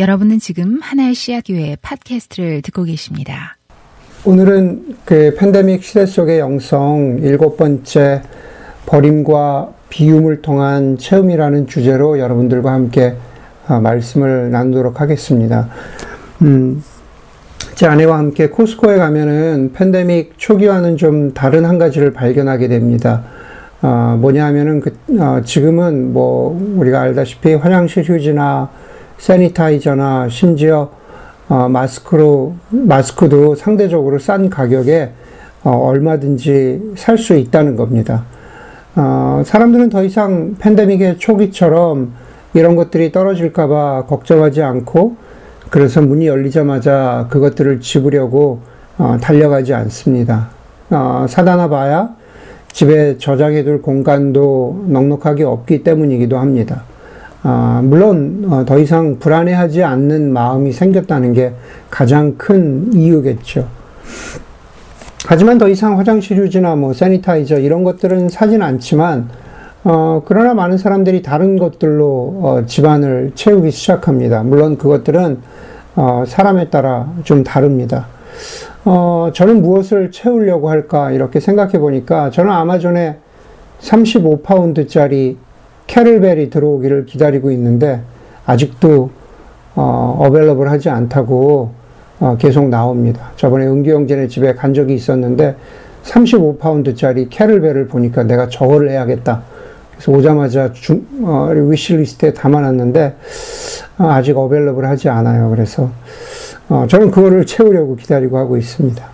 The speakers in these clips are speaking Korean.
여러분은 지금 하나의 씨앗교회 팟캐스트를 듣고 계십니다. 오늘은 그 팬데믹 시대 속의 영성 일곱 번째 버림과 비움을 통한 체험이라는 주제로 여러분들과 함께 아, 말씀을 나누도록 하겠습니다. 음, 제 아내와 함께 코스코에 가면은 팬데믹 초기와는 좀 다른 한 가지를 발견하게 됩니다. 어, 뭐냐 하면은 그, 어, 지금은 뭐 우리가 알다시피 화장실 휴지나 세니타이저나 심지어 어, 마스크로 마스크도 상대적으로 싼 가격에 어, 얼마든지 살 수 있다는 겁니다. 어, 사람들은 더 이상 팬데믹의 초기처럼 이런 것들이 떨어질까봐 걱정하지 않고 그래서 문이 열리자마자 그것들을 집으려고 어, 달려가지 않습니다. 어, 사다나 봐야 집에 저장해둘 공간도 넉넉하게 없기 때문이기도 합니다. 아, 물론 어, 더 이상 불안해하지 않는 마음이 생겼다는 게 가장 큰 이유겠죠. 하지만 더 이상 화장실 휴지나 뭐 세니타이저 이런 것들은 사진 않지만 어, 그러나 많은 사람들이 다른 것들로 어, 집안을 채우기 시작합니다. 물론 그것들은 어, 사람에 따라 좀 다릅니다. 어, 저는 무엇을 채우려고 할까 이렇게 생각해 보니까 저는 아마존에 35파운드짜리 캐럴벨이 들어오기를 기다리고 있는데 아직도 어, 어벨러블 하지 않다고 어, 계속 나옵니다. 저번에 은기영전의 집에 간 적이 있었는데 35파운드짜리 캐럴벨을 보니까 내가 저거를 해야겠다. 그래서 오자마자 중, 어, 위시리스트에 담아놨는데 어, 아직 어벨러블 하지 않아요. 그래서 어, 저는 그거를 채우려고 기다리고 하고 있습니다.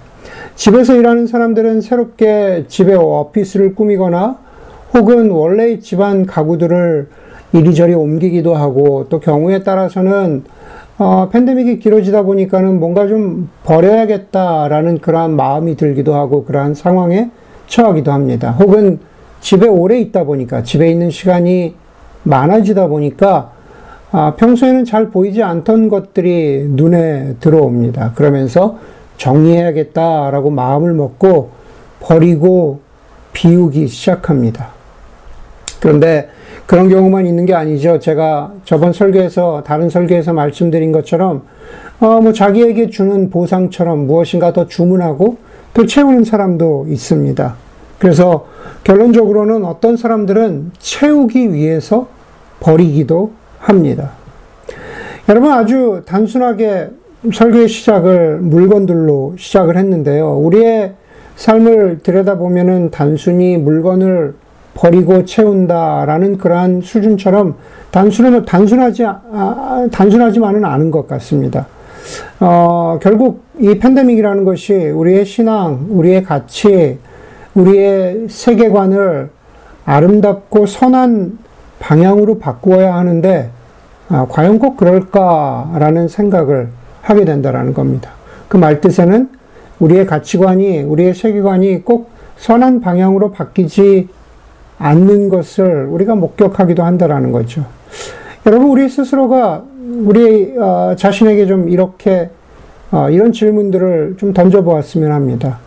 집에서 일하는 사람들은 새롭게 집에 오피스를 꾸미거나 혹은 원래 집안 가구들을 이리저리 옮기기도 하고 또 경우에 따라서는 어, 팬데믹이 길어지다 보니까는 뭔가 좀 버려야겠다라는 그러한 마음이 들기도 하고 그러한 상황에 처하기도 합니다. 혹은 집에 오래 있다 보니까 집에 있는 시간이 많아지다 보니까 아, 평소에는 잘 보이지 않던 것들이 눈에 들어옵니다. 그러면서 정리해야겠다라고 마음을 먹고 버리고 비우기 시작합니다. 그런데 그런 경우만 있는 게 아니죠. 제가 저번 설교에서, 다른 설교에서 말씀드린 것처럼, 어, 뭐 자기에게 주는 보상처럼 무엇인가 더 주문하고 또 채우는 사람도 있습니다. 그래서 결론적으로는 어떤 사람들은 채우기 위해서 버리기도 합니다. 여러분 아주 단순하게 설교의 시작을 물건들로 시작을 했는데요. 우리의 삶을 들여다보면은 단순히 물건을 버리고 채운다라는 그러한 수준처럼 단순하, 단순하지, 아, 단순하지만은 않은 것 같습니다. 어, 결국 이 팬데믹이라는 것이 우리의 신앙, 우리의 가치, 우리의 세계관을 아름답고 선한 방향으로 바꾸어야 하는데, 아, 과연 꼭 그럴까라는 생각을 하게 된다라는 겁니다. 그 말뜻에는 우리의 가치관이, 우리의 세계관이 꼭 선한 방향으로 바뀌지 않는 것을 우리가 목격하기도 한다라는 거죠. 여러분, 우리 스스로가 우리 어, 자신에게 좀 이렇게 어, 이런 질문들을 좀 던져보았으면 합니다.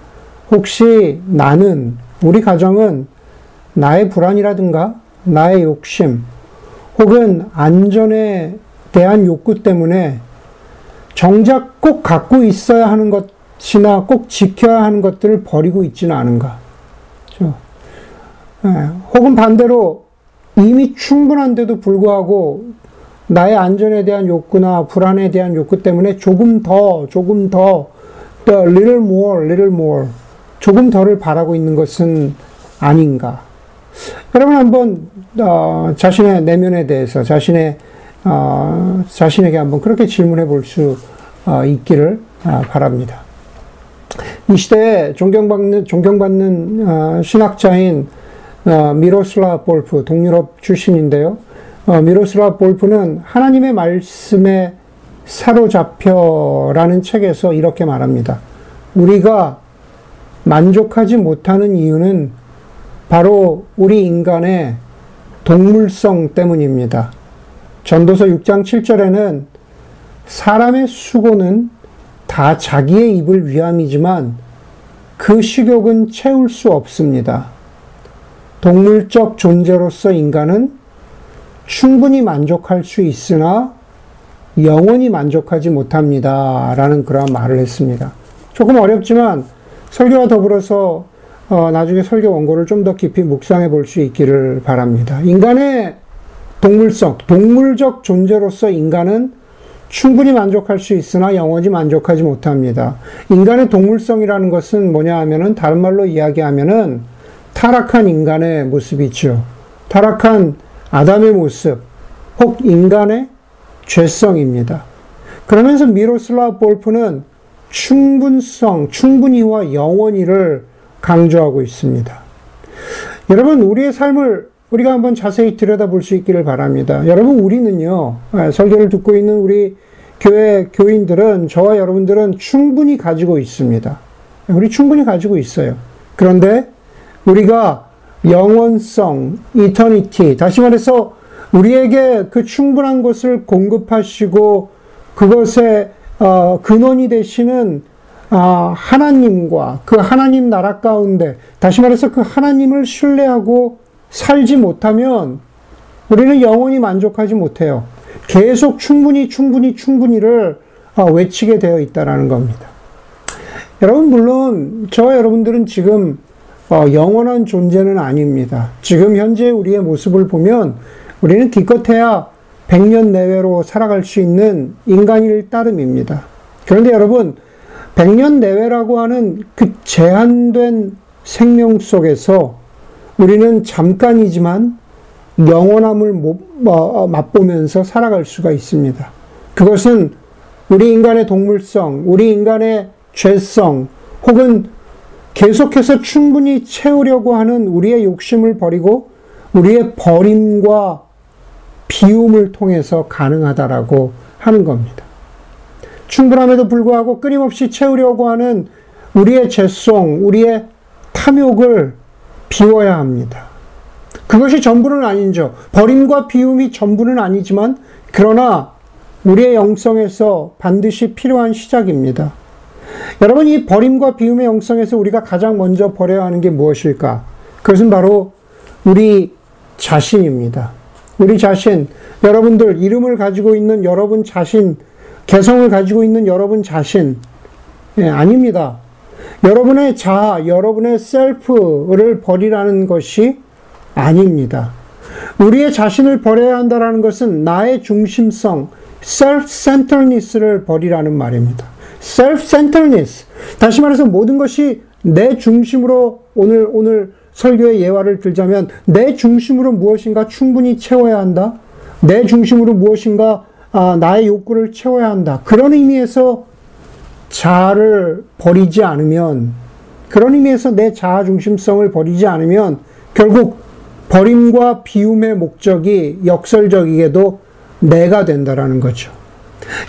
혹시 나는, 우리 가정은 나의 불안이라든가 나의 욕심 혹은 안전에 대한 욕구 때문에 정작 꼭 갖고 있어야 하는 것이나 꼭 지켜야 하는 것들을 버리고 있지는 않은가. 예, 혹은 반대로 이미 충분한데도 불구하고 나의 안전에 대한 욕구나 불안에 대한 욕구 때문에 조금 더, 조금 더, the little more, little more, 조금 더를 바라고 있는 것은 아닌가. 여러분 한번 어, 자신의 내면에 대해서 자신의 어, 자신에게 한번 그렇게 질문해 볼수 어, 있기를 어, 바랍니다. 이 시대에 존경받는 존경받는 어, 신학자인 어, 미로슬라 볼프, 동유럽 출신인데요. 어, 미로슬라 볼프는 하나님의 말씀에 사로잡혀라는 책에서 이렇게 말합니다. 우리가 만족하지 못하는 이유는 바로 우리 인간의 동물성 때문입니다. 전도서 6장 7절에는 사람의 수고는 다 자기의 입을 위함이지만 그 식욕은 채울 수 없습니다. 동물적 존재로서 인간은 충분히 만족할 수 있으나 영원히 만족하지 못합니다. 라는 그런 말을 했습니다. 조금 어렵지만 설교와 더불어서 어, 나중에 설교 원고를 좀 더 깊이 묵상해 볼 수 있기를 바랍니다. 인간의 동물성, 동물적 존재로서 인간은 충분히 만족할 수 있으나 영원히 만족하지 못합니다. 인간의 동물성이라는 것은 뭐냐 하면은 다른 말로 이야기하면은 타락한 인간의 모습이죠. 타락한 아담의 모습, 혹 인간의 죄성입니다. 그러면서 미로슬라 볼프는 충분성, 충분히와 영원히를 강조하고 있습니다. 여러분, 우리의 삶을 우리가 한번 자세히 들여다볼 수 있기를 바랍니다. 여러분, 우리는요, 아, 설교를 듣고 있는 우리 교회 교인들은, 저와 여러분들은 충분히 가지고 있습니다. 우리 충분히 가지고 있어요. 그런데 우리가 영원성, 이터니티, 다시 말해서 우리에게 그 충분한 것을 공급하시고 그것의 어, 근원이 되시는 아, 하나님과 그 하나님 나라 가운데 다시 말해서 그 하나님을 신뢰하고 살지 못하면 우리는 영원히 만족하지 못해요. 계속 충분히 충분히 충분히를 어, 외치게 되어 있다라는 겁니다. 여러분 물론 저 여러분들은 지금 어, 영원한 존재는 아닙니다. 지금 현재 우리의 모습을 보면 우리는 기껏해야 100년 내외로 살아갈 수 있는 인간일 따름입니다. 그런데 여러분 100년 내외라고 하는 그 제한된 생명 속에서 우리는 잠깐이지만 영원함을 어, 맛보면서 살아갈 수가 있습니다. 그것은 우리 인간의 동물성, 우리 인간의 죄성, 혹은 계속해서 충분히 채우려고 하는 우리의 욕심을 버리고 우리의 버림과 비움을 통해서 가능하다라고 하는 겁니다. 충분함에도 불구하고 끊임없이 채우려고 하는 우리의 죄송, 우리의 탐욕을 비워야 합니다. 그것이 전부는 아니죠. 버림과 비움이 전부는 아니지만, 그러나 우리의 영성에서 반드시 필요한 시작입니다. 여러분, 이 버림과 비움의 영성에서 우리가 가장 먼저 버려야 하는 게 무엇일까? 그것은 바로 우리 자신입니다. 우리 자신, 여러분들, 이름을 가지고 있는 여러분 자신, 개성을 가지고 있는 여러분 자신, 예, 아닙니다. 여러분의 자아, 여러분의 셀프를 버리라는 것이 아닙니다. 우리의 자신을 버려야 한다는 것은 나의 중심성, self-centeredness를 버리라는 말입니다. Self-centeredness. 다시 말해서 모든 것이 내 중심으로 오늘, 오늘 설교의 예화를 들자면 내 중심으로 무엇인가 충분히 채워야 한다. 내 중심으로 무엇인가 아, 나의 욕구를 채워야 한다. 그런 의미에서 자아를 버리지 않으면, 그런 의미에서 내 자아 중심성을 버리지 않으면 결국 버림과 비움의 목적이 역설적이게도 내가 된다라는 거죠.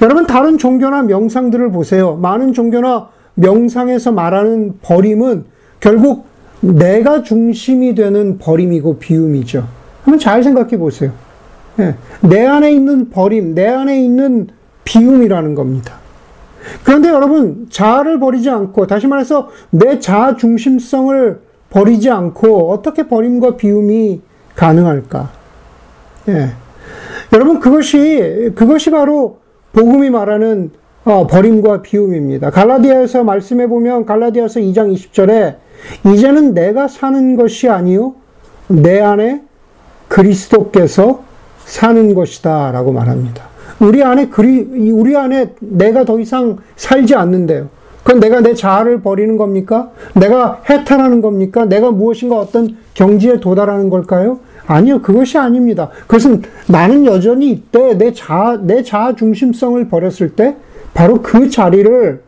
여러분, 다른 종교나 명상들을 보세요. 많은 종교나 명상에서 말하는 버림은 결국 내가 중심이 되는 버림이고 비움이죠. 한번 잘 생각해 보세요. 예, 내 안에 있는 버림, 내 안에 있는 비움이라는 겁니다. 그런데 여러분, 자아를 버리지 않고, 다시 말해서 내 자아 중심성을 버리지 않고, 어떻게 버림과 비움이 가능할까? 예. 여러분, 그것이, 그것이 바로 복음이 말하는 어, 버림과 비움입니다. 갈라디아에서 말씀해 보면, 갈라디아서 2장 20절에, 이제는 내가 사는 것이 아니요, 내 안에 그리스도께서 사는 것이다. 라고 말합니다. 우리 안에 그리, 우리 안에 내가 더 이상 살지 않는데요. 그건 내가 내 자아를 버리는 겁니까? 내가 해탈하는 겁니까? 내가 무엇인가 어떤 경지에 도달하는 걸까요? 아니요, 그것이 아닙니다. 그것은 나는 여전히 이때 내 자아, 내 자아 중심성을 버렸을 때 바로 그 자리를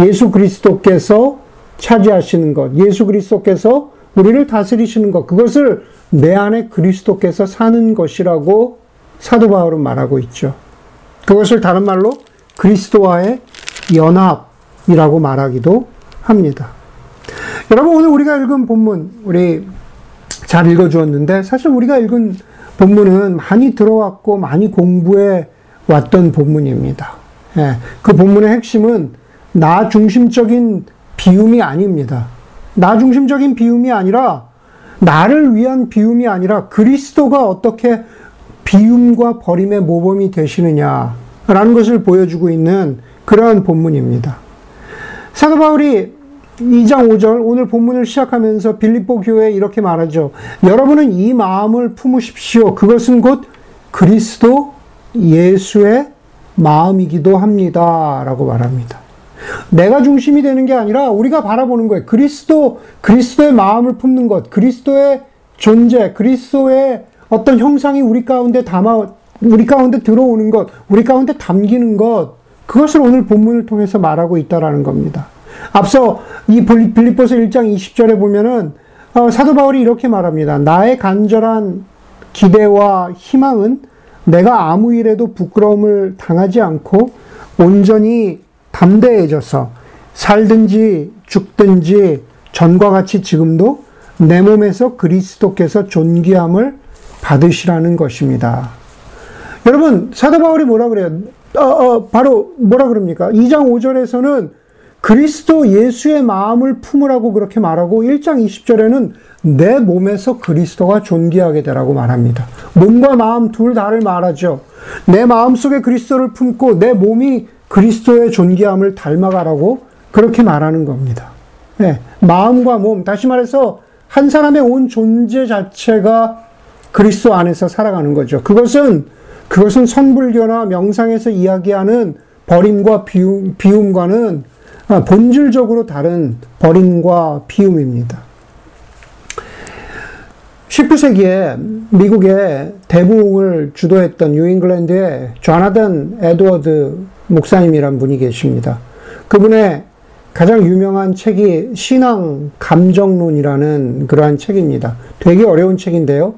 예수 그리스도께서 차지하시는 것, 예수 그리스도께서 우리를 다스리시는 것, 그것을 내 안에 그리스도께서 사는 것이라고 사도 바울은 말하고 있죠. 그것을 다른 말로 그리스도와의 연합이라고 말하기도 합니다. 여러분, 오늘 우리가 읽은 본문, 우리 잘 읽어주었는데, 사실 우리가 읽은 본문은 많이 들어왔고, 많이 공부해 왔던 본문입니다. 예, 그 본문의 핵심은 나 중심적인 비움이 아닙니다. 나 중심적인 비움이 아니라, 나를 위한 비움이 아니라 그리스도가 어떻게 비움과 버림의 모범이 되시느냐. 라는 것을 보여주고 있는 그러한 본문입니다. 사도 바울이 2장 5절 오늘 본문을 시작하면서 빌립보 교회에 이렇게 말하죠. 여러분은 이 마음을 품으십시오. 그것은 곧 그리스도 예수의 마음이기도 합니다. 라고 말합니다. 내가 중심이 되는 게 아니라 우리가 바라보는 거예요. 그리스도, 그리스도의 마음을 품는 것, 그리스도의 존재, 그리스도의 어떤 형상이 우리 가운데 담아, 우리 가운데 들어오는 것, 우리 가운데 담기는 것, 그것을 오늘 본문을 통해서 말하고 있다라는 겁니다. 앞서 이 빌립보서 1장 20절에 보면은 어, 사도 바울이 이렇게 말합니다. 나의 간절한 기대와 희망은 내가 아무 일에도 부끄러움을 당하지 않고 온전히 담대해져서 살든지 죽든지 전과 같이 지금도 내 몸에서 그리스도께서 존귀함을 받으시라는 것입니다. 여러분, 사도 바울이 뭐라 그래요? 어, 어, 바로 뭐라 그럽니까? 2장 5절에서는 그리스도 예수의 마음을 품으라고 그렇게 말하고 1장 20절에는 내 몸에서 그리스도가 존귀하게 되라고 말합니다. 몸과 마음 둘 다를 말하죠. 내 마음 속에 그리스도를 품고 내 몸이 그리스도의 존귀함을 닮아가라고 그렇게 말하는 겁니다. 네, 마음과 몸, 다시 말해서 한 사람의 온 존재 자체가 그리스도 안에서 살아가는 거죠. 그것은 그것은 선불교나 명상에서 이야기하는 버림과 비움, 비움과는 아, 본질적으로 다른 버림과 비움입니다. 19세기에 미국의 대부흥을 주도했던 뉴잉글랜드의 조나단 에드워드 목사님이란 분이 계십니다. 그분의 가장 유명한 책이 신앙 감정론이라는 그러한 책입니다. 되게 어려운 책인데요.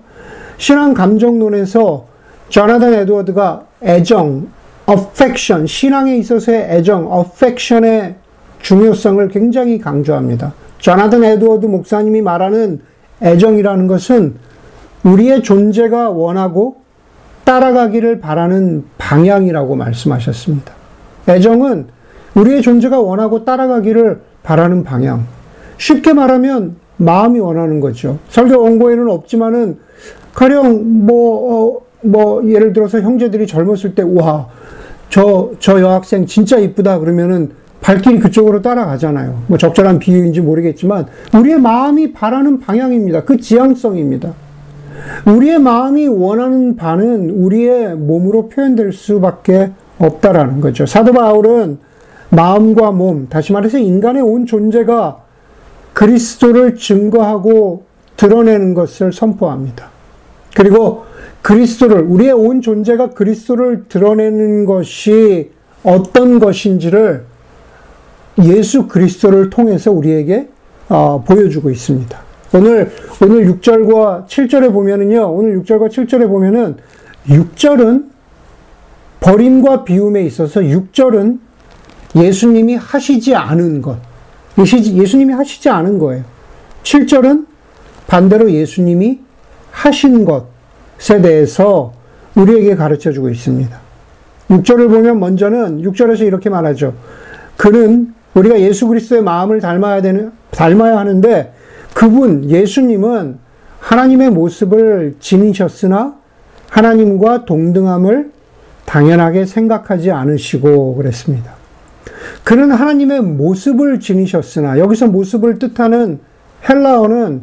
신앙 감정론에서 조나단 에드워드가 애정, affection, 신앙에 있어서의 애정, affection의 중요성을 굉장히 강조합니다. 조나단 에드워드 목사님이 말하는 애정이라는 것은 우리의 존재가 원하고 따라가기를 바라는 방향이라고 말씀하셨습니다. 애정은 우리의 존재가 원하고 따라가기를 바라는 방향. 쉽게 말하면 마음이 원하는 거죠. 설교 원고에는 없지만은 가령 뭐, 어, 뭐, 예를 들어서 형제들이 젊었을 때, 와, 저, 저 여학생 진짜 이쁘다 그러면은 발길이 그쪽으로 따라가잖아요. 뭐 적절한 비유인지 모르겠지만 우리의 마음이 바라는 방향입니다. 그 지향성입니다. 우리의 마음이 원하는 바는 우리의 몸으로 표현될 수밖에 없다라는 거죠. 사도 바울은 마음과 몸, 다시 말해서 인간의 온 존재가 그리스도를 증거하고 드러내는 것을 선포합니다. 그리고 그리스도를, 우리의 온 존재가 그리스도를 드러내는 것이 어떤 것인지를 예수 그리스도를 통해서 우리에게 어, 보여주고 있습니다. 오늘 오늘 6절과 7절에 보면은요. 오늘 6절과 7절에 보면은 6절은 버림과 비움에 있어서 6절은 예수님이 하시지 않은 것. 예수님이 하시지 않은 거예요. 7절은 반대로 예수님이 하신 것에 대해서 우리에게 가르쳐 주고 있습니다. 6절을 보면 먼저는 6절에서 이렇게 말하죠. 그는 우리가 예수 그리스도의 마음을 닮아야 되는, 닮아야 하는데 그분, 예수님은 하나님의 모습을 지니셨으나 하나님과 동등함을 당연하게 생각하지 않으시고 그랬습니다. 그는 하나님의 모습을 지니셨으나 여기서 모습을 뜻하는 헬라어는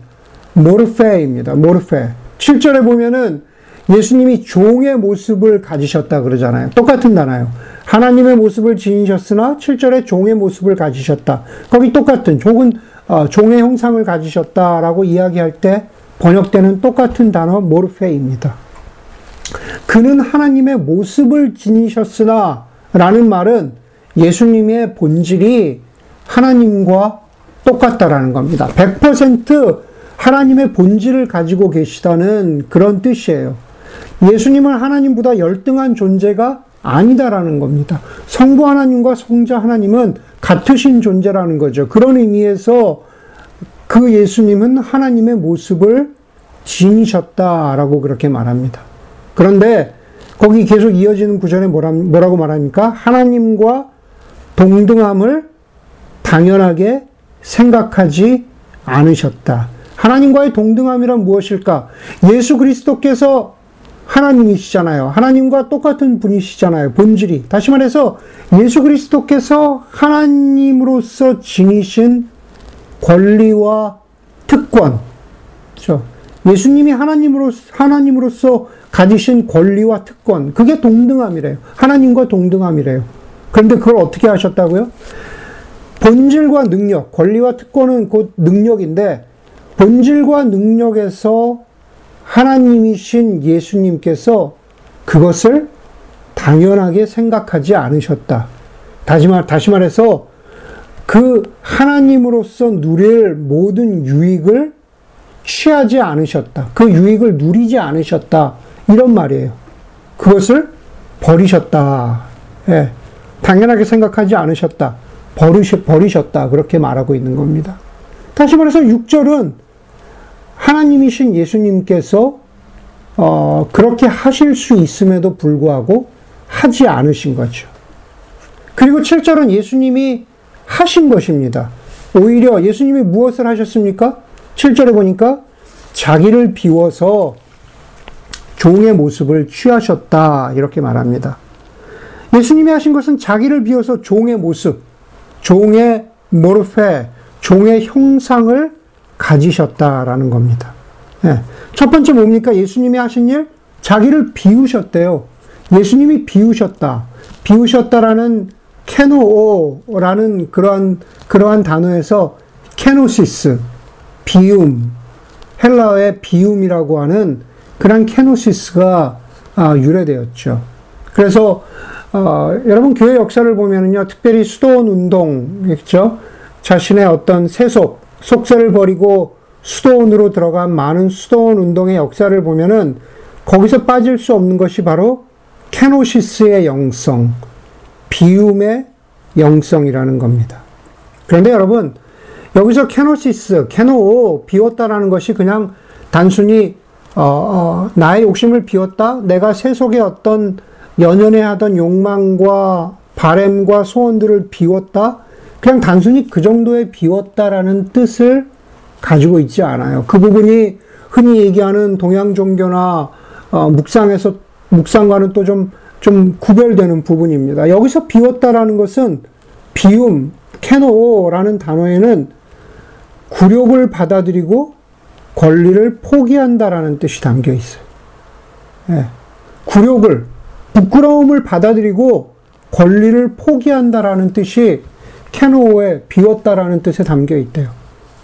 모르페입니다. 모르페. 7절에 보면은 예수님이 종의 모습을 가지셨다 그러잖아요. 똑같은 단어요. 하나님의 모습을 지니셨으나 7절에 종의 모습을 가지셨다. 거기 똑같은 종은 어, 종의 형상을 가지셨다라고 이야기할 때 번역되는 똑같은 단어 모르페입니다. 그는 하나님의 모습을 지니셨으나 라는 말은 예수님의 본질이 하나님과 똑같다라는 겁니다. 100% 하나님의 본질을 가지고 계시다는 그런 뜻이에요. 예수님은 하나님보다 열등한 존재가 아니다라는 겁니다. 성부 하나님과 성자 하나님은 같으신 존재라는 거죠. 그런 의미에서 그 예수님은 하나님의 모습을 지니셨다라고 그렇게 말합니다. 그런데 거기 계속 이어지는 구절에 뭐라고 말합니까? 하나님과 동등함을 당연하게 생각하지 않으셨다. 하나님과의 동등함이란 무엇일까? 예수 그리스도께서 하나님이시잖아요. 하나님과 똑같은 분이시잖아요. 본질이. 다시 말해서 예수 그리스도께서 하나님으로서 지니신 권리와 특권. 그렇죠? 예수님이 하나님으로, 하나님으로서 가지신 권리와 특권. 그게 동등함이래요. 하나님과 동등함이래요. 그런데 그걸 어떻게 하셨다고요? 본질과 능력, 권리와 특권은 곧 능력인데, 본질과 능력에서 하나님이신 예수님께서 그것을 당연하게 생각하지 않으셨다. 다시 말, 다시 말해서 그 하나님으로서 누릴 모든 유익을 취하지 않으셨다. 그 유익을 누리지 않으셨다. 이런 말이에요. 그것을 버리셨다. 예. 당연하게 생각하지 않으셨다. 버리시, 버리셨다. 그렇게 말하고 있는 겁니다. 다시 말해서 6절은 하나님이신 예수님께서 어, 그렇게 하실 수 있음에도 불구하고 하지 않으신 거죠. 그리고 7절은 예수님이 하신 것입니다. 오히려 예수님이 무엇을 하셨습니까? 7절에 보니까 자기를 비워서 종의 모습을 취하셨다. 이렇게 말합니다. 예수님이 하신 것은 자기를 비워서 종의 모습, 종의 모르페, 종의 형상을 가지셨다라는 겁니다. 예. 첫 번째 뭡니까? 예수님이 하신 일? 자기를 비우셨대요. 예수님이 비우셨다. 비우셨다라는 케노오라는 그러한, 그러한 단어에서 케노시스, 비움, 헬라어의 비움이라고 하는 그런 케노시스가 아, 유래되었죠. 그래서 어, 여러분 교회 역사를 보면은요, 특별히 수도원 운동, 있죠? 자신의 어떤 세속, 속세를 버리고 수도원으로 들어간 많은 수도원 운동의 역사를 보면은 거기서 빠질 수 없는 것이 바로 케노시스의 영성, 비움의 영성이라는 겁니다. 그런데 여러분, 여기서 케노시스, 케노, 비웠다라는 것이 그냥 단순히, 어, 어, 나의 욕심을 비웠다? 내가 세속의 어떤 연연해 하던 욕망과 바램과 소원들을 비웠다? 그냥 단순히 그 정도의 비웠다라는 뜻을 가지고 있지 않아요. 그 부분이 흔히 얘기하는 동양 종교나 어, 묵상에서 묵상과는 또 좀 좀 구별되는 부분입니다. 여기서 비웠다라는 것은 비움, 케노라는 단어에는 굴욕을 받아들이고 권리를 포기한다라는 뜻이 담겨 있어요. 예. 굴욕을, 부끄러움을 받아들이고 권리를 포기한다라는 뜻이 케노에 비웠다라는 뜻에 담겨 있대요.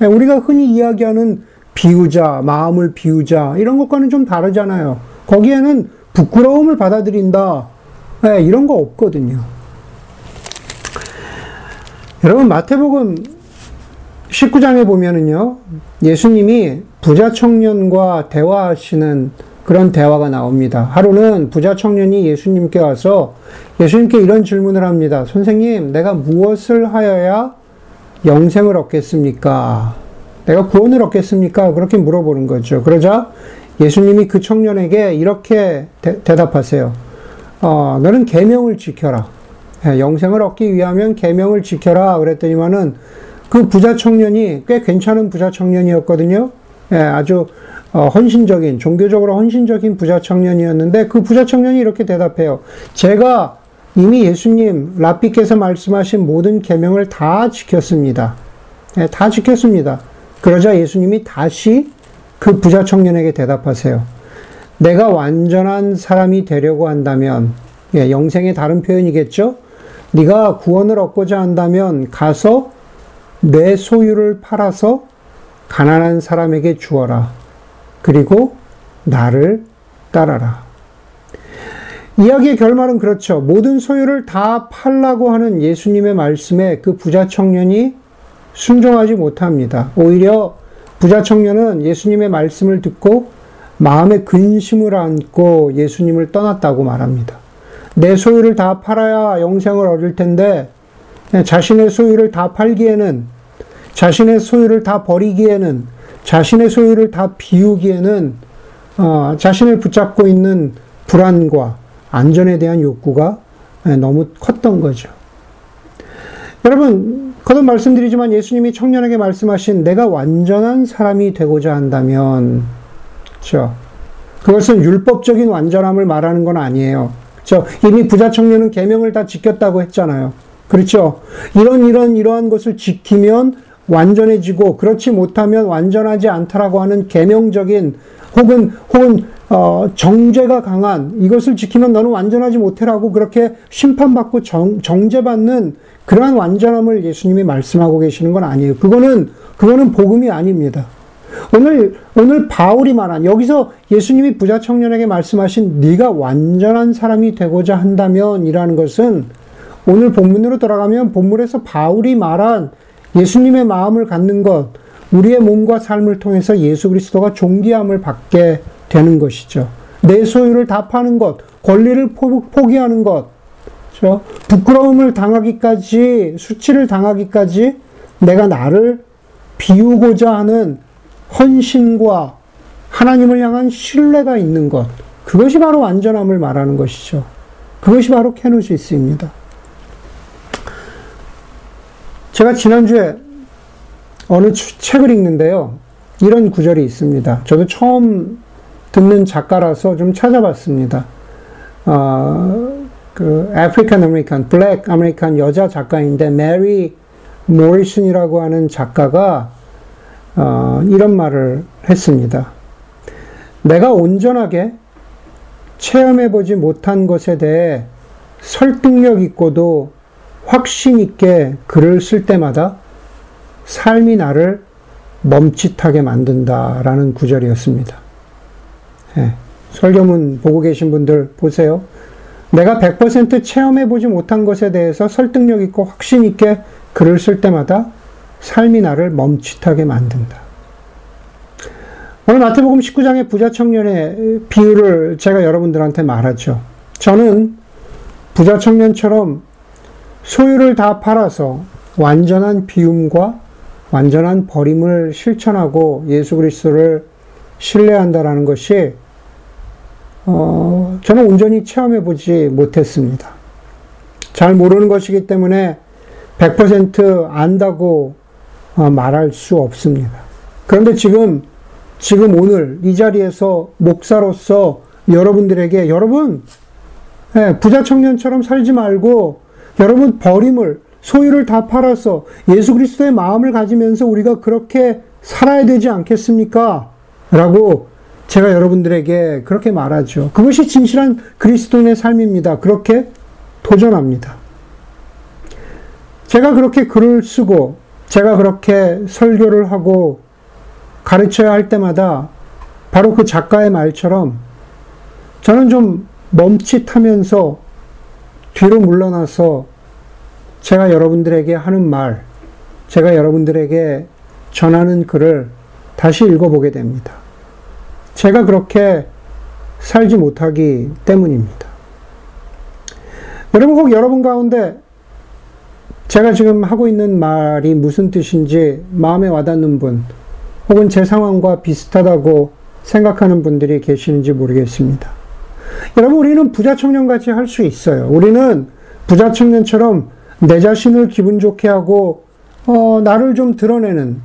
예, 우리가 흔히 이야기하는 비우자, 마음을 비우자, 이런 것과는 좀 다르잖아요. 거기에는 부끄러움을 받아들인다, 네, 이런 거 없거든요. 여러분, 마태복음 19장에 보면은요, 예수님이 부자 청년과 대화하시는 그런 대화가 나옵니다. 하루는 부자 청년이 예수님께 와서 예수님께 이런 질문을 합니다. 선생님, 내가 무엇을 하여야 영생을 얻겠습니까? 내가 구원을 얻겠습니까? 그렇게 물어보는 거죠. 그러자 예수님이 그 청년에게 이렇게 대, 답하세요 어, 너는 계명을 지켜라. 예, 영생을 얻기 위하면 계명을 지켜라. 그랬더니만은 그 부자 청년이 꽤 괜찮은 부자 청년이었거든요. 예, 아주 어, 헌신적인, 종교적으로 헌신적인 부자 청년이었는데 그 부자 청년이 이렇게 대답해요. 제가 이미 예수님, 라피께서 말씀하신 모든 계명을 다 지켰습니다. 예, 다 지켰습니다. 그러자 예수님이 다시 그 부자 청년에게 대답하세요. 내가 완전한 사람이 되려고 한다면, 예, 영생의 다른 표현이겠죠? 네가 구원을 얻고자 한다면 가서 내 소유를 팔아서 가난한 사람에게 주어라. 그리고 나를 따라라. 이야기의 결말은 그렇죠. 모든 소유를 다 팔라고 하는 예수님의 말씀에 그 부자 청년이 순종하지 못합니다. 오히려 부자 청년은 예수님의 말씀을 듣고 마음에 근심을 안고 예수님을 떠났다고 말합니다. 내 소유를 다 팔아야 영생을 얻을 텐데 자신의 소유를 다 팔기에는 자신의 소유를 다 버리기에는 자신의 소유를 다 비우기에는 어, 자신을 붙잡고 있는 불안과 안전에 대한 욕구가 너무 컸던 거죠. 여러분, 거듭 말씀드리지만 예수님이 청년에게 말씀하신 내가 완전한 사람이 되고자 한다면, 그렇죠? 그것은 율법적인 완전함을 말하는 건 아니에요. 그렇죠? 이미 부자 청년은 계명을 다 지켰다고 했잖아요. 그렇죠? 이런 이런 이러한 것을 지키면 완전해지고 그렇지 못하면 완전하지 않다라고 하는 계명적인 혹은 혹은 어, 정죄가 강한 이것을 지키면 너는 완전하지 못해라고 그렇게 심판받고 정, 정죄받는 그러한 완전함을 예수님이 말씀하고 계시는 건 아니에요. 그거는 그거는 복음이 아닙니다. 오늘 오늘 바울이 말한 여기서 예수님이 부자 청년에게 말씀하신 네가 완전한 사람이 되고자 한다면이라는 것은 오늘 본문으로 돌아가면 본문에서 바울이 말한 예수님의 마음을 갖는 것, 우리의 몸과 삶을 통해서 예수 그리스도가 존귀함을 받게 되는 것이죠. 내 소유를 다 파는 것, 권리를 포기하는 것, 그렇죠? 부끄러움을 당하기까지, 수치를 당하기까지 내가 나를 비우고자 하는 헌신과 하나님을 향한 신뢰가 있는 것. 그것이 바로 완전함을 말하는 것이죠. 그것이 바로 kenosis입니다. 제가 지난주에 어느 책을 읽는데요. 이런 구절이 있습니다. 저도 처음 듣는 작가라서 좀 찾아봤습니다. 어, 그 African American, Black American 여자 작가인데 메리 모리슨이라고 하는 작가가 어, 이런 말을 했습니다. 내가 온전하게 체험해보지 못한 것에 대해 설득력 있고도 확신 있게 글을 쓸 때마다 삶이 나를 멈칫하게 만든다라는 구절이었습니다. 예, 설교문 보고 계신 분들 보세요. 내가 100% 체험해보지 못한 것에 대해서 설득력 있고 확신 있게 글을 쓸 때마다 삶이 나를 멈칫하게 만든다. 오늘 마태복음 19장의 부자 청년의 비유를 제가 여러분들한테 말하죠. 저는 부자 청년처럼 소유를 다 팔아서 완전한 비움과 완전한 버림을 실천하고 예수 그리스도를 신뢰한다라는 것이 어, 저는 온전히 체험해 보지 못했습니다. 잘 모르는 것이기 때문에 100% 안다고 어, 말할 수 없습니다. 그런데 지금, 지금 오늘 이 자리에서 목사로서 여러분들에게 여러분, 예, 부자 청년처럼 살지 말고 여러분 버림을, 소유를 다 팔아서 예수 그리스도의 마음을 가지면서 우리가 그렇게 살아야 되지 않겠습니까? 라고 제가 여러분들에게 그렇게 말하죠. 그것이 진실한 그리스도인의 삶입니다. 그렇게 도전합니다. 제가 그렇게 글을 쓰고 제가 그렇게 설교를 하고 가르쳐야 할 때마다 바로 그 작가의 말처럼 저는 좀 멈칫하면서 뒤로 물러나서 제가 여러분들에게 하는 말, 제가 여러분들에게 전하는 글을 다시 읽어보게 됩니다. 제가 그렇게 살지 못하기 때문입니다. 여러분, 혹 여러분 가운데 제가 지금 하고 있는 말이 무슨 뜻인지 마음에 와닿는 분, 혹은 제 상황과 비슷하다고 생각하는 분들이 계시는지 모르겠습니다. 여러분, 우리는 부자 청년같이 할 수 있어요. 우리는 부자 청년처럼 내 자신을 기분 좋게 하고, 어, 나를 좀 드러내는,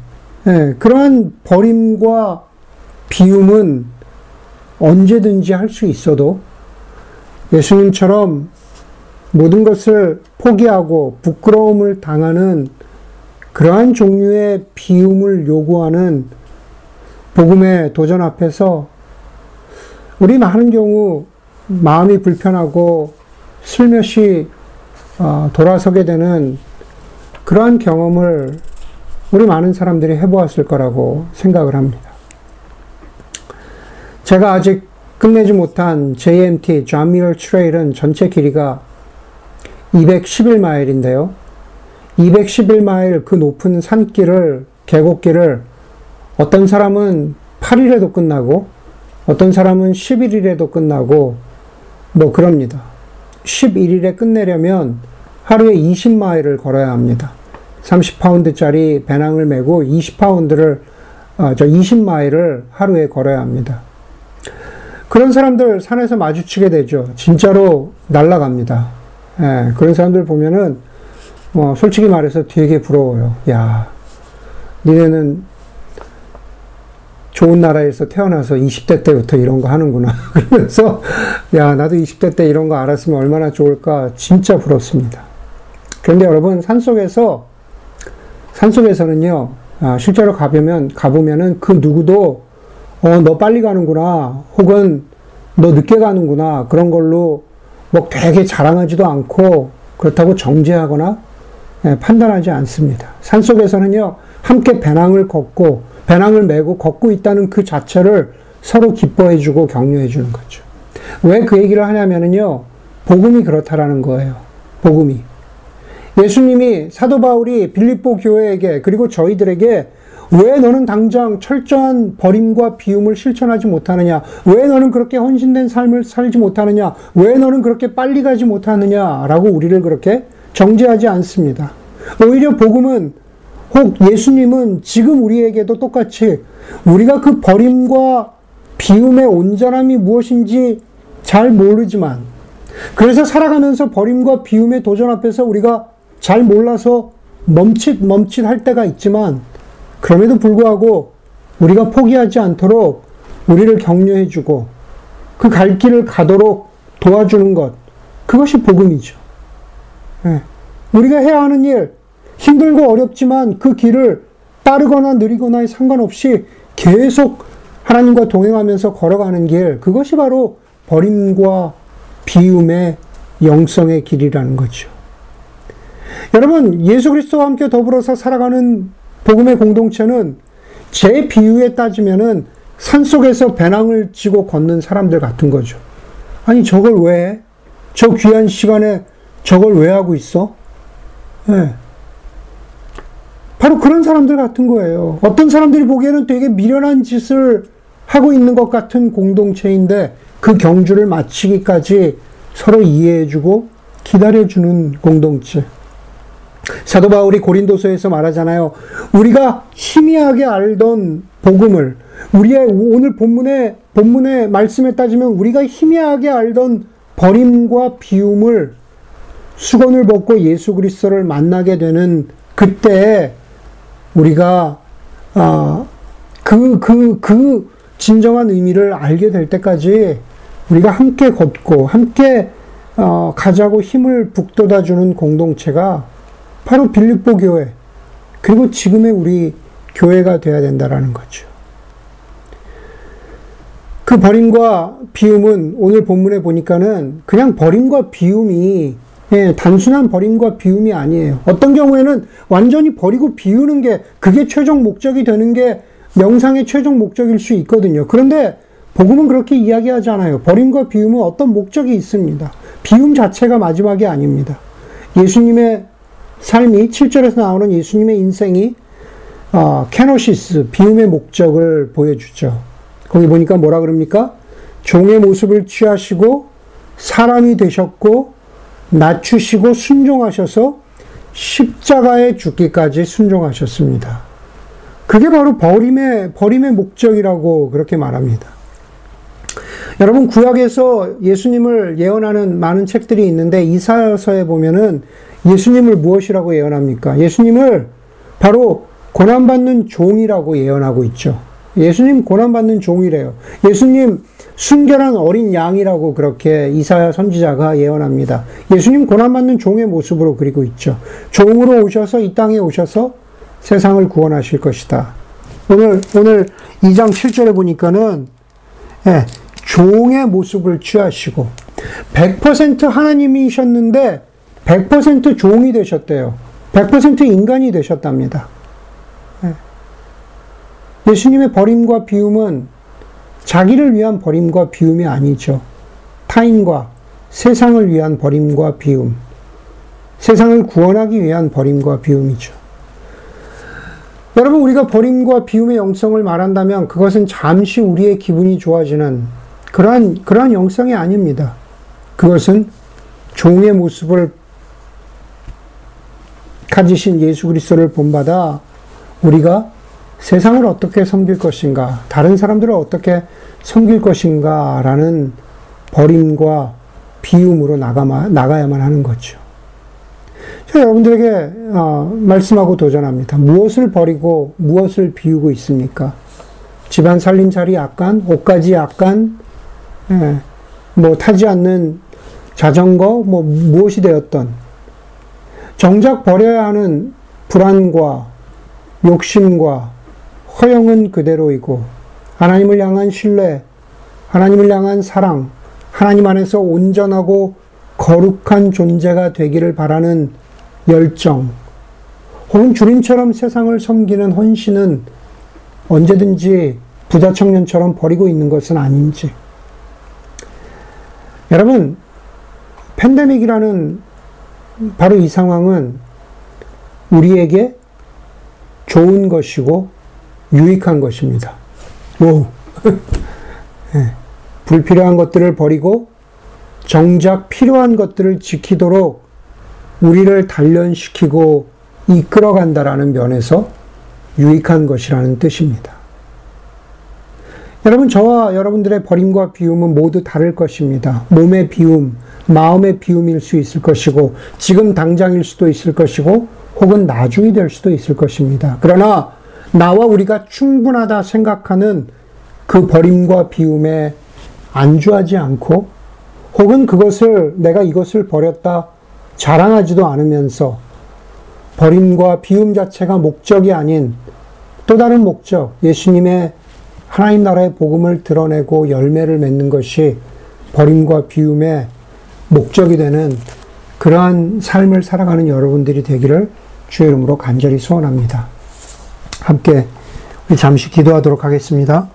예, 그러한 버림과 비움은 언제든지 할 수 있어도 예수님처럼 모든 것을 포기하고 부끄러움을 당하는 그러한 종류의 비움을 요구하는 복음의 도전 앞에서 우리 많은 경우 마음이 불편하고 슬며시 어, 돌아서게 되는 그러한 경험을 우리 많은 사람들이 해보았을 거라고 생각을 합니다. 제가 아직 끝내지 못한 JMT, Muir Trail은 전체 길이가 211마일인데요. 211마일 그 높은 산길을, 계곡길을 어떤 사람은 8일에도 끝나고, 어떤 사람은 11일에도 끝나고, 뭐 그럽니다. 11일에 끝내려면 하루에 20마일을 걸어야 합니다. 30파운드짜리 배낭을 메고 20파운드를, 어, 저 20마일을 하루에 걸어야 합니다. 그런 사람들 산에서 마주치게 되죠. 진짜로 날아갑니다. 예, 그런 사람들 보면은, 어, 솔직히 말해서 되게 부러워요. 야, 니네는 좋은 나라에서 태어나서 20대 때부터 이런 거 하는구나. 그러면서, 야, 나도 20대 때 이런 거 알았으면 얼마나 좋을까. 진짜 부럽습니다. 그런데 여러분, 산 속에서, 산 속에서는요, 아, 실제로 가보면, 가보면은 그 누구도, 어, 너 빨리 가는구나. 혹은 너 늦게 가는구나. 그런 걸로 뭐 되게 자랑하지도 않고, 그렇다고 정죄하거나, 예, 판단하지 않습니다. 산 속에서는요, 함께 배낭을 걷고, 배낭을 메고 걷고 있다는 그 자체를 서로 기뻐해주고 격려해주는 거죠. 왜 그 얘기를 하냐면요. 복음이 그렇다라는 거예요. 복음이. 예수님이 사도 바울이 빌립보 교회에게 그리고 저희들에게 왜 너는 당장 철저한 버림과 비움을 실천하지 못하느냐? 왜 너는 그렇게 헌신된 삶을 살지 못하느냐? 왜 너는 그렇게 빨리 가지 못하느냐? 라고 우리를 그렇게 정죄하지 않습니다. 오히려 복음은 혹 예수님은 지금 우리에게도 똑같이 우리가 그 버림과 비움의 온전함이 무엇인지 잘 모르지만 그래서 살아가면서 버림과 비움의 도전 앞에서 우리가 잘 몰라서 멈칫 멈칫 할 때가 있지만 그럼에도 불구하고 우리가 포기하지 않도록 우리를 격려해 주고 그 갈 길을 가도록 도와주는 것 그것이 복음이죠. 네. 우리가 해야 하는 일 힘들고 어렵지만 그 길을 빠르거나 느리거나에 상관없이 계속 하나님과 동행하면서 걸어가는 길, 그것이 바로 버림과 비움의 영성의 길이라는 거죠. 여러분, 예수 그리스도와 함께 더불어서 살아가는 복음의 공동체는 제 비유에 따지면은 산 속에서 배낭을 지고 걷는 사람들 같은 거죠. 아니, 저걸 왜? 저 귀한 시간에 저걸 왜 하고 있어? 네. 바로 그런 사람들 같은 거예요. 어떤 사람들이 보기에는 되게 미련한 짓을 하고 있는 것 같은 공동체인데 그 경주를 마치기까지 서로 이해해주고 기다려주는 공동체. 사도 바울이 고린도서에서 말하잖아요. 우리가 희미하게 알던 복음을 우리의 오늘 본문의 본문의 말씀에 따지면 우리가 희미하게 알던 버림과 비움을 수건을 벗고 예수 그리스도를 만나게 되는 그때 우리가 그그그 어, 그, 그 진정한 의미를 알게 될 때까지 우리가 함께 걷고 함께 어, 가자고 힘을 북돋아 주는 공동체가 바로 빌립보 교회 그리고 지금의 우리 교회가 되어야 된다라는 거죠. 그 버림과 비움은 오늘 본문에 보니까는 그냥 버림과 비움이 예, 단순한 버림과 비움이 아니에요. 어떤 경우에는 완전히 버리고 비우는 게 그게 최종 목적이 되는 게 명상의 최종 목적일 수 있거든요. 그런데 복음은 그렇게 이야기하지 않아요. 버림과 비움은 어떤 목적이 있습니다. 비움 자체가 마지막이 아닙니다. 예수님의 삶이 7절에서 나오는 예수님의 인생이 어, kenosis 비움의 목적을 보여주죠. 거기 보니까 뭐라 그럽니까? 종의 모습을 취하시고 사람이 되셨고 낮추시고 순종하셔서 십자가에 죽기까지 순종하셨습니다. 그게 바로 버림의, 버림의 목적이라고 그렇게 말합니다. 여러분, 구약에서 예수님을 예언하는 많은 책들이 있는데, 이사야서에 보면은 예수님을 무엇이라고 예언합니까? 예수님을 바로 고난받는 종이라고 예언하고 있죠. 예수님 고난받는 종이래요. 예수님 순결한 어린 양이라고 그렇게 이사야 선지자가 예언합니다. 예수님 고난받는 종의 모습으로 그리고 있죠. 종으로 오셔서 이 땅에 오셔서 세상을 구원하실 것이다. 오늘, 오늘 2장 7절에 보니까는, 예, 종의 모습을 취하시고, 100% 하나님이셨는데, 100% 종이 되셨대요. 100% 인간이 되셨답니다. 예. 예수님의 버림과 비움은 자기를 위한 버림과 비움이 아니죠. 타인과 세상을 위한 버림과 비움. 세상을 구원하기 위한 버림과 비움이죠. 여러분, 우리가 버림과 비움의 영성을 말한다면 그것은 잠시 우리의 기분이 좋아지는 그러한, 그러한 영성이 아닙니다. 그것은 종의 모습을 가지신 예수 그리스도를 본받아 우리가 세상을 어떻게 섬길 것인가, 다른 사람들을 어떻게 섬길 것인가 라는 버림과 비움으로 나가, 나가야만 하는 거죠. 자, 여러분들에게 어, 말씀하고 도전합니다. 무엇을 버리고 무엇을 비우고 있습니까? 집안 살림살이 약간, 옷까지 약간, 예, 뭐 타지 않는 자전거, 뭐 무엇이 되었던, 정작 버려야 하는 불안과 욕심과 허영은 그대로이고, 하나님을 향한 신뢰, 하나님을 향한 사랑, 하나님 안에서 온전하고 거룩한 존재가 되기를 바라는 열정, 혹은 주님처럼 세상을 섬기는 헌신은 언제든지 부자 청년처럼 버리고 있는 것은 아닌지. 여러분, 팬데믹이라는 바로 이 상황은 우리에게 좋은 것이고 유익한 것입니다. 오. 네. 불필요한 것들을 버리고 정작 필요한 것들을 지키도록 우리를 단련시키고 이끌어간다라는 면에서 유익한 것이라는 뜻입니다. 여러분, 저와 여러분들의 버림과 비움은 모두 다를 것입니다. 몸의 비움, 마음의 비움일 수 있을 것이고, 지금 당장일 수도 있을 것이고, 혹은 나중이 될 수도 있을 것입니다. 그러나, 나와 우리가 충분하다 생각하는 그 버림과 비움에 안주하지 않고, 혹은 그것을, 내가 이것을 버렸다 자랑하지도 않으면서, 버림과 비움 자체가 목적이 아닌 또 다른 목적, 예수님의 하나님 나라의 복음을 드러내고 열매를 맺는 것이 버림과 비움의 목적이 되는 그러한 삶을 살아가는 여러분들이 되기를 주의 이름으로 간절히 소원합니다. 함께 잠시 기도하도록 하겠습니다.